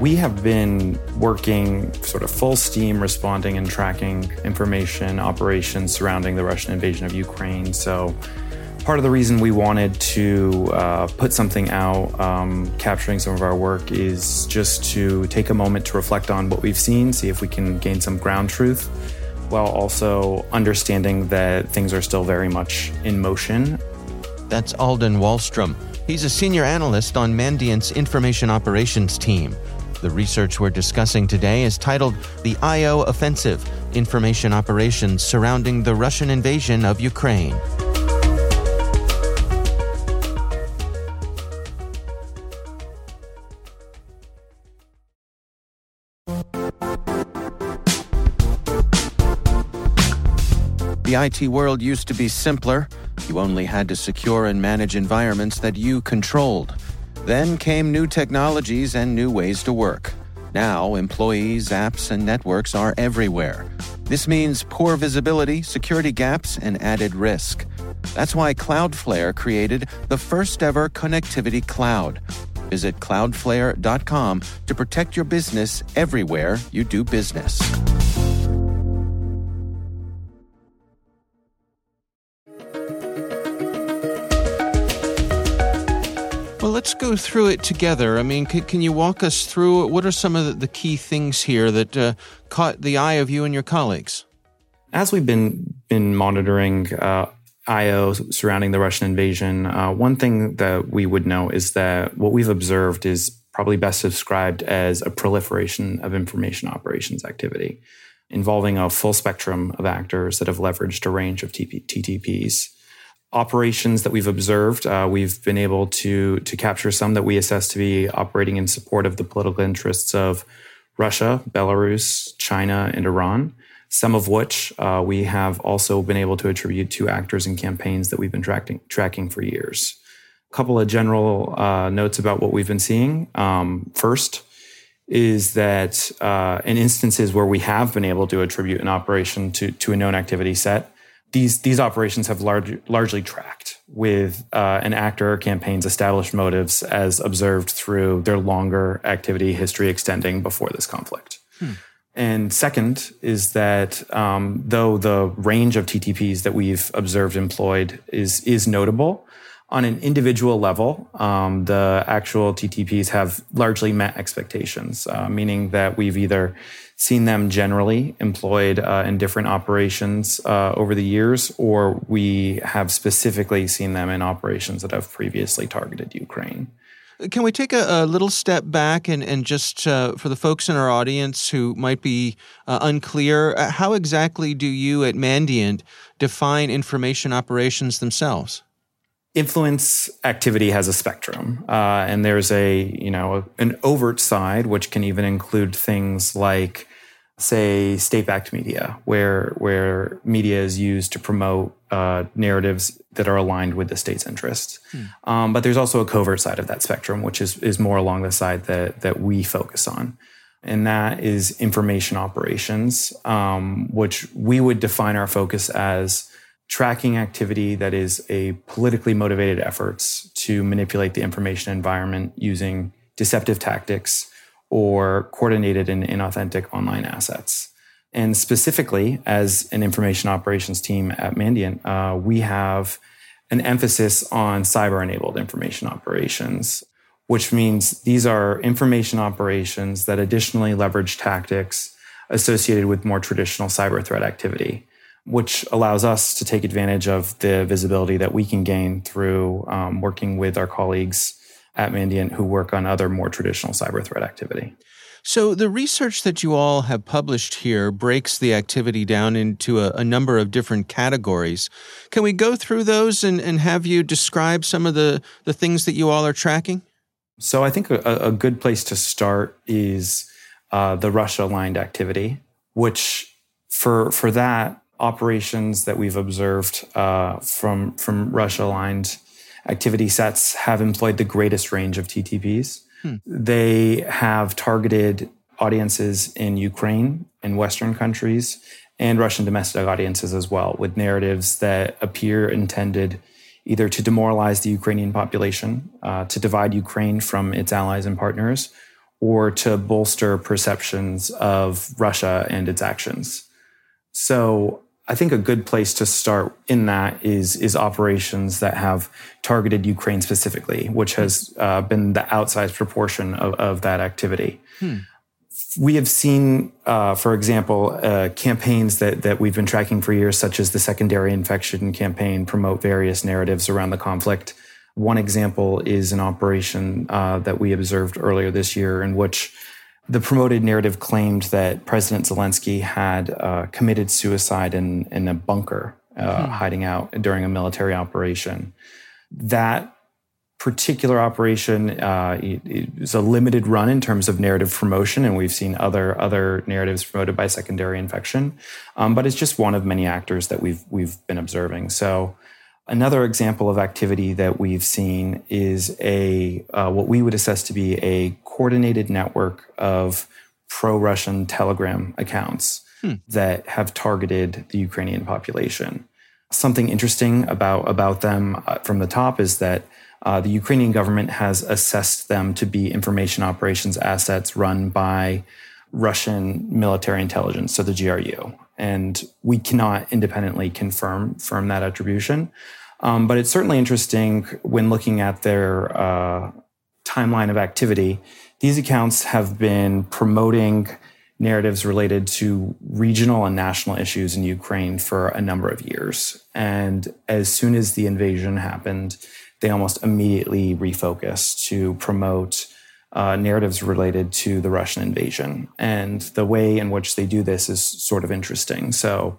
We have been working sort of full steam responding and tracking information operations surrounding the Russian invasion of Ukraine. So, part of the reason we wanted to uh, put something out um, capturing some of our work is just to take a moment to reflect on what we've seen, see if we can gain some ground truth, while also understanding that things are still very much in motion. That's Alden Wahlstrom. He's a senior analyst on Mandiant's information operations team. The research we're discussing today is titled The IO Offensive Information Operations Surrounding the Russian Invasion of Ukraine. The IT world used to be simpler. You only had to secure and manage environments that you controlled. Then came new technologies and new ways to work. Now, employees, apps, and networks are everywhere. This means poor visibility, security gaps, and added risk. That's why Cloudflare created the first ever connectivity cloud. Visit cloudflare.com to protect your business everywhere you do business. Let's go through it together. I mean, can, can you walk us through? What are some of the, the key things here that uh, caught the eye of you and your colleagues? As we've been been monitoring uh, IO surrounding the Russian invasion, uh, one thing that we would know is that what we've observed is probably best described as a proliferation of information operations activity involving a full spectrum of actors that have leveraged a range of TP- TTPs operations that we've observed, uh, we've been able to to capture some that we assess to be operating in support of the political interests of Russia, Belarus, China, and Iran. Some of which uh, we have also been able to attribute to actors and campaigns that we've been tracking tracking for years. A couple of general uh, notes about what we've been seeing. Um, first is that uh, in instances where we have been able to attribute an operation to, to a known activity set, these these operations have large, largely tracked with uh, an actor or campaign's established motives as observed through their longer activity history extending before this conflict. Hmm. And second is that um, though the range of TTPs that we've observed employed is is notable, on an individual level, um, the actual TTPs have largely met expectations, uh, meaning that we've either seen them generally employed uh, in different operations uh, over the years, or we have specifically seen them in operations that have previously targeted Ukraine. Can we take a, a little step back and, and just uh, for the folks in our audience who might be uh, unclear, uh, how exactly do you at Mandiant define information operations themselves? Influence activity has a spectrum uh, and there's a you know an overt side which can even include things like say, state-backed media, where where media is used to promote uh, narratives that are aligned with the state's interests. Hmm. Um, but there's also a covert side of that spectrum, which is is more along the side that that we focus on, and that is information operations, um, which we would define our focus as tracking activity that is a politically motivated efforts to manipulate the information environment using deceptive tactics or coordinated and inauthentic online assets. And specifically, as an information operations team at Mandiant, uh, we have an emphasis on cyber enabled information operations, which means these are information operations that additionally leverage tactics associated with more traditional cyber threat activity which allows us to take advantage of the visibility that we can gain through um, working with our colleagues at Mandiant who work on other more traditional cyber threat activity. So, the research that you all have published here breaks the activity down into a, a, number of different categories. Can we go through those and, and have you describe some of the, the things that you all are tracking? So, I think a, a good place to start is uh, the Russia aligned activity, which for, for that, operations that we've observed uh, from from Russia aligned activity sets have employed the greatest range of TTPs. Hmm. They have targeted audiences in Ukraine and Western countries and Russian domestic audiences as well, with narratives that appear intended either to demoralize the Ukrainian population, uh, to divide Ukraine from its allies and partners, or to bolster perceptions of Russia and its actions. So I think a good place to start in that is is operations that have targeted Ukraine specifically, which has uh, been the outsized proportion of, of that activity. Hmm. We have seen, uh, for example, uh, campaigns that that we've been tracking for years, such as the Secondary Infektion campaign, promote various narratives around the conflict. One example is an operation uh, that we observed earlier this year, in which the promoted narrative claimed that President Zelensky had uh, committed suicide in, in a bunker, uh, hmm. hiding out during a military operation. That particular operation uh, is a limited run in terms of narrative promotion, and we've seen other other narratives promoted by Secondary Infektion. Um, but it's just one of many actors that we've we've been observing. So Another example of activity that we've seen is a uh, what we would assess to be a coordinated network of pro-Russian Telegram accounts hmm. that have targeted the Ukrainian population. Something interesting about about them uh, from the top is that uh, the Ukrainian government has assessed them to be information operations assets run by Russian military intelligence, so the GRU and we cannot independently confirm firm that attribution. Um, but it's certainly interesting when looking at their uh, timeline of activity. These accounts have been promoting narratives related to regional and national issues in Ukraine for a number of years. And as soon as the invasion happened, they almost immediately refocused to promote uh, narratives related to the Russian invasion. And the way in which they do this is sort of interesting. So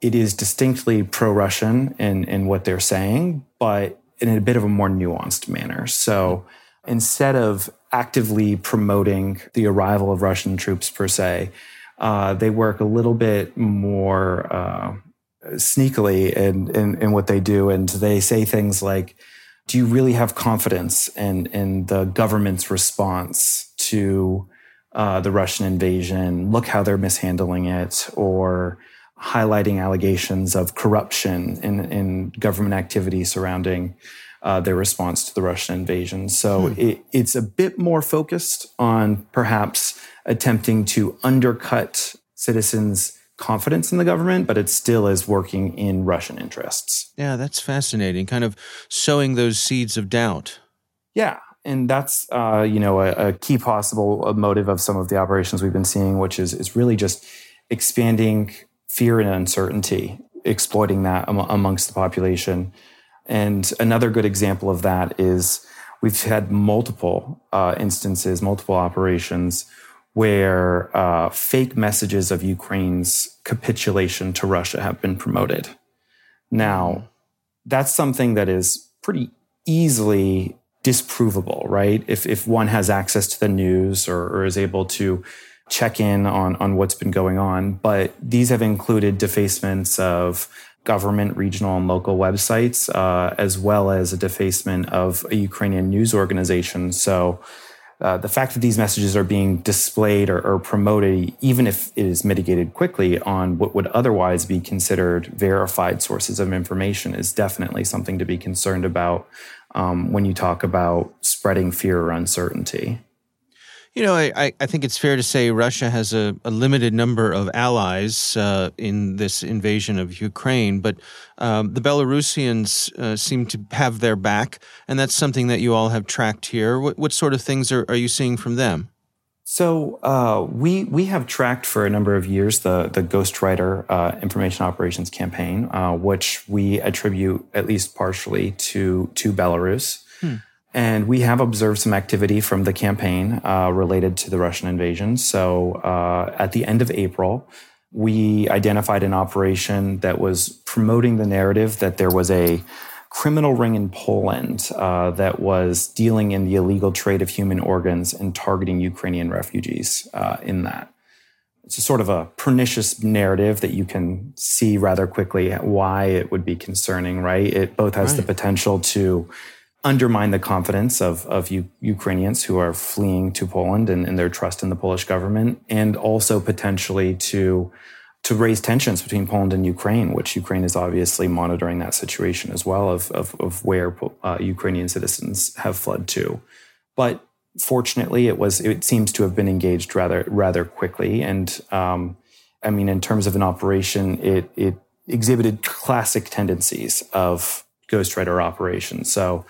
it is distinctly pro Russian in, in what they're saying, but in a bit of a more nuanced manner. So instead of actively promoting the arrival of Russian troops per se, uh, they work a little bit more uh, sneakily in, in, in what they do. And they say things like, do you really have confidence in in the government's response to uh, the Russian invasion? Look how they're mishandling it, or highlighting allegations of corruption in, in government activity surrounding uh, their response to the Russian invasion. So hmm. it, it's a bit more focused on perhaps attempting to undercut citizens' confidence in the government, but it still is working in Russian interests. Yeah, that's fascinating. Kind of sowing those seeds of doubt. Yeah. And that's, uh, you know, a, a, key possible motive of some of the operations we've been seeing, which is, is really just expanding fear and uncertainty, exploiting that am- amongst the population. And another good example of that is we've had multiple uh, instances, multiple operations where uh, fake messages of Ukraine's capitulation to Russia have been promoted. Now, that's something that is pretty easily disprovable, right? If, if one has access to the news or, or is able to check in on, on what's been going on. But these have included defacements of government, regional, and local websites, uh, as well as a defacement of a Ukrainian news organization. So uh, the fact that these messages are being displayed or, or, promoted, even if it is mitigated quickly on what would otherwise be considered verified sources of information, is definitely something to be concerned about um, when you talk about spreading fear or uncertainty. You know, I, I think it's fair to say Russia has a, a limited number of allies uh, in this invasion of Ukraine, but um, the Belarusians uh, seem to have their back, and that's something that you all have tracked here. What, what sort of things are, are you seeing from them? So uh, we we have tracked for a number of years the the Ghostwriter uh, Information Operations Campaign, uh, which we attribute at least partially to to Belarus. Hmm. And we have observed some activity from the campaign uh, related to the Russian invasion. So uh, at the end of April, we identified an operation that was promoting the narrative that there was a criminal ring in Poland uh, that was dealing in the illegal trade of human organs and targeting Ukrainian refugees uh, in that. It's a sort of a pernicious narrative that you can see rather quickly why it would be concerning, right? It both has right. the potential to undermine the confidence of, of U- Ukrainians who are fleeing to Poland and, and, their trust in the Polish government, and also potentially to to raise tensions between Poland and Ukraine, which Ukraine is obviously monitoring that situation as well of of, of where uh, Ukrainian citizens have fled to. But fortunately, it was it seems to have been engaged rather rather quickly, and um, I mean, in terms of an operation, it it exhibited classic tendencies of ghostwriter operations. So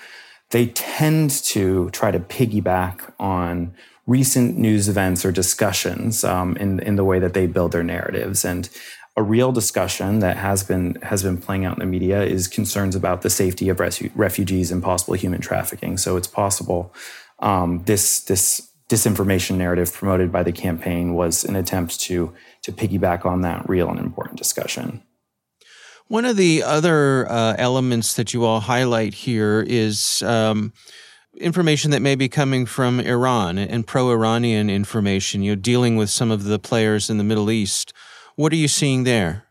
they tend to try to piggyback on recent news events or discussions um, in in the way that they build their narratives and a real discussion that has been has been playing out in the media is concerns about the safety of resu- refugees and possible human trafficking. So it's possible um, this this disinformation narrative promoted by the campaign was an attempt to to piggyback on that real and important discussion. One of the other uh, elements that you all highlight here is um, information that may be coming from Iran and pro-Iranian information. You're dealing with some of the players in the Middle East. What are you seeing there?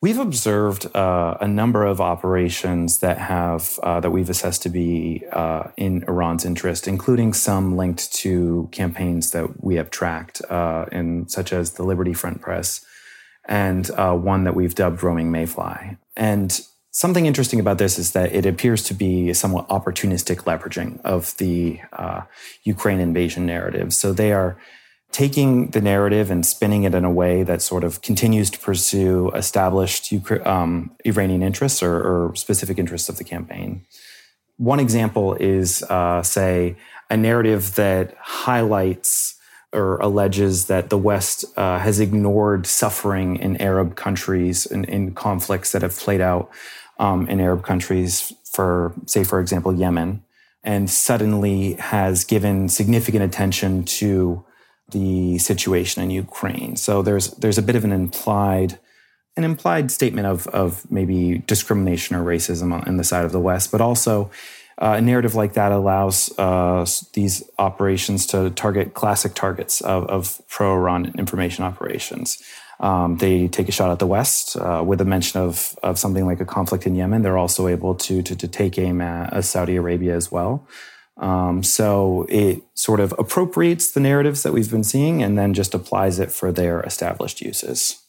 We've observed uh, a number of operations that have uh, that we've assessed to be uh, in Iran's interest, including some linked to campaigns that we have tracked, uh, in such as the Liberty Front Press and uh, one that we've dubbed Roaming Mayfly. And something interesting about this is that it appears to be a somewhat opportunistic leveraging of the uh, Ukraine invasion narrative. So they are taking the narrative and spinning it in a way that sort of continues to pursue established um, Iranian interests or, or, specific interests of the campaign. One example is, uh, say, a narrative that highlights or alleges that the West uh, has ignored suffering in Arab countries and in conflicts that have played out um, in Arab countries for, say, for example, Yemen, and suddenly has given significant attention to the situation in Ukraine. So there's there's a bit of an implied an implied statement of of maybe discrimination or racism on, on the side of the West, but also uh, a narrative like that allows uh, these operations to target classic targets of, of pro Iran information operations. Um, they take a shot at the West uh, with a mention of, of something like a conflict in Yemen. They're also able to, to, to take aim at Saudi Arabia as well. Um, so it sort of appropriates the narratives that we've been seeing and then just applies it for their established uses.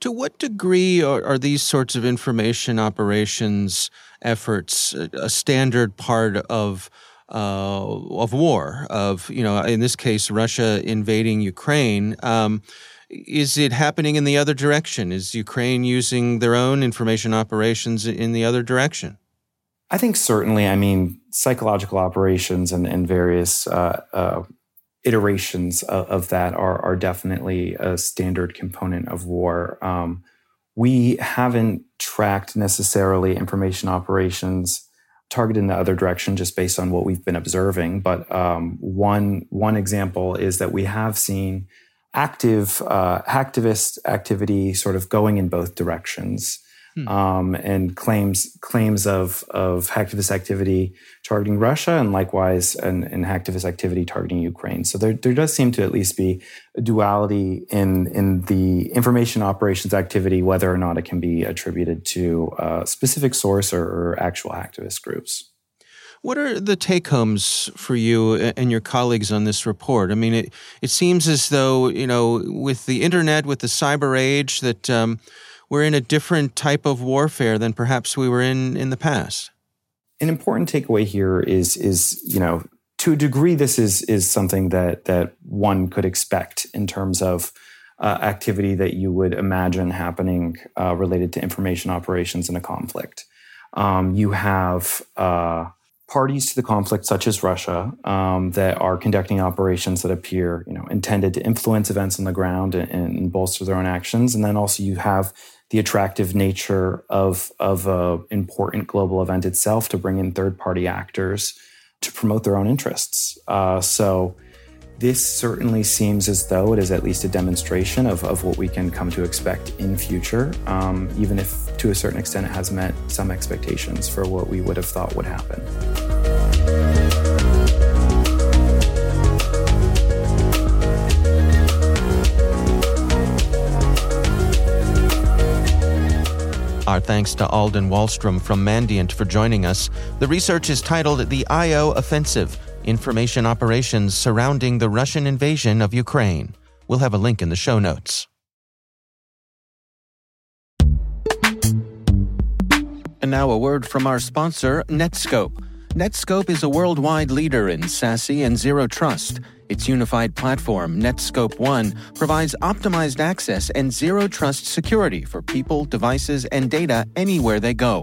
To what degree are, are these sorts of information operations efforts a standard part of uh, of war? Of you know, in this case, Russia invading Ukraine. Um, is it happening in the other direction? Is Ukraine using their own information operations in the other direction? I think certainly. I mean, psychological operations and, and various uh, uh, iterations of, of, that are, are definitely a standard component of war. Um, we haven't tracked necessarily information operations targeted in the other direction just based on what we've been observing. But um, one one example is that we have seen active uh, hacktivist activity sort of going in both directions. Hmm. um, and claims claims of of hacktivist activity targeting Russia, and likewise an, an hacktivist activity targeting Ukraine. So there there does seem to at least be a duality in in the information operations activity, whether or not it can be attributed to a specific source or, or actual activist groups. What are the take homes for you and your colleagues on this report? I mean, it, it seems as though, you know, with the internet, with the cyber age, that um, we're in a different type of warfare than perhaps we were in in the past. An important takeaway here is, is you know, to a degree, this is, is something that, that one could expect in terms of uh, activity that you would imagine happening uh, related to information operations in a conflict. Um, you have uh, parties to the conflict, such as Russia, um, that are conducting operations that appear, you know, intended to influence events on the ground and, and, bolster their own actions. And then also you have the attractive nature of of a important global event itself to bring in third party actors to promote their own interests. Uh, so this certainly seems as though it is at least a demonstration of, of what we can come to expect in future, um, even if to a certain extent it has met some expectations for what we would have thought would happen. Our thanks to Alden Wahlstrom from Mandiant for joining us. The research is titled The IO Offensive information operations surrounding the Russian invasion of Ukraine. We'll have a link in the show notes. And now a word from our sponsor, Netskope. Netskope is a worldwide leader in SASE and Zero Trust. Its unified platform, Netskope One, provides optimized access and zero trust security for people, devices, and data anywhere they go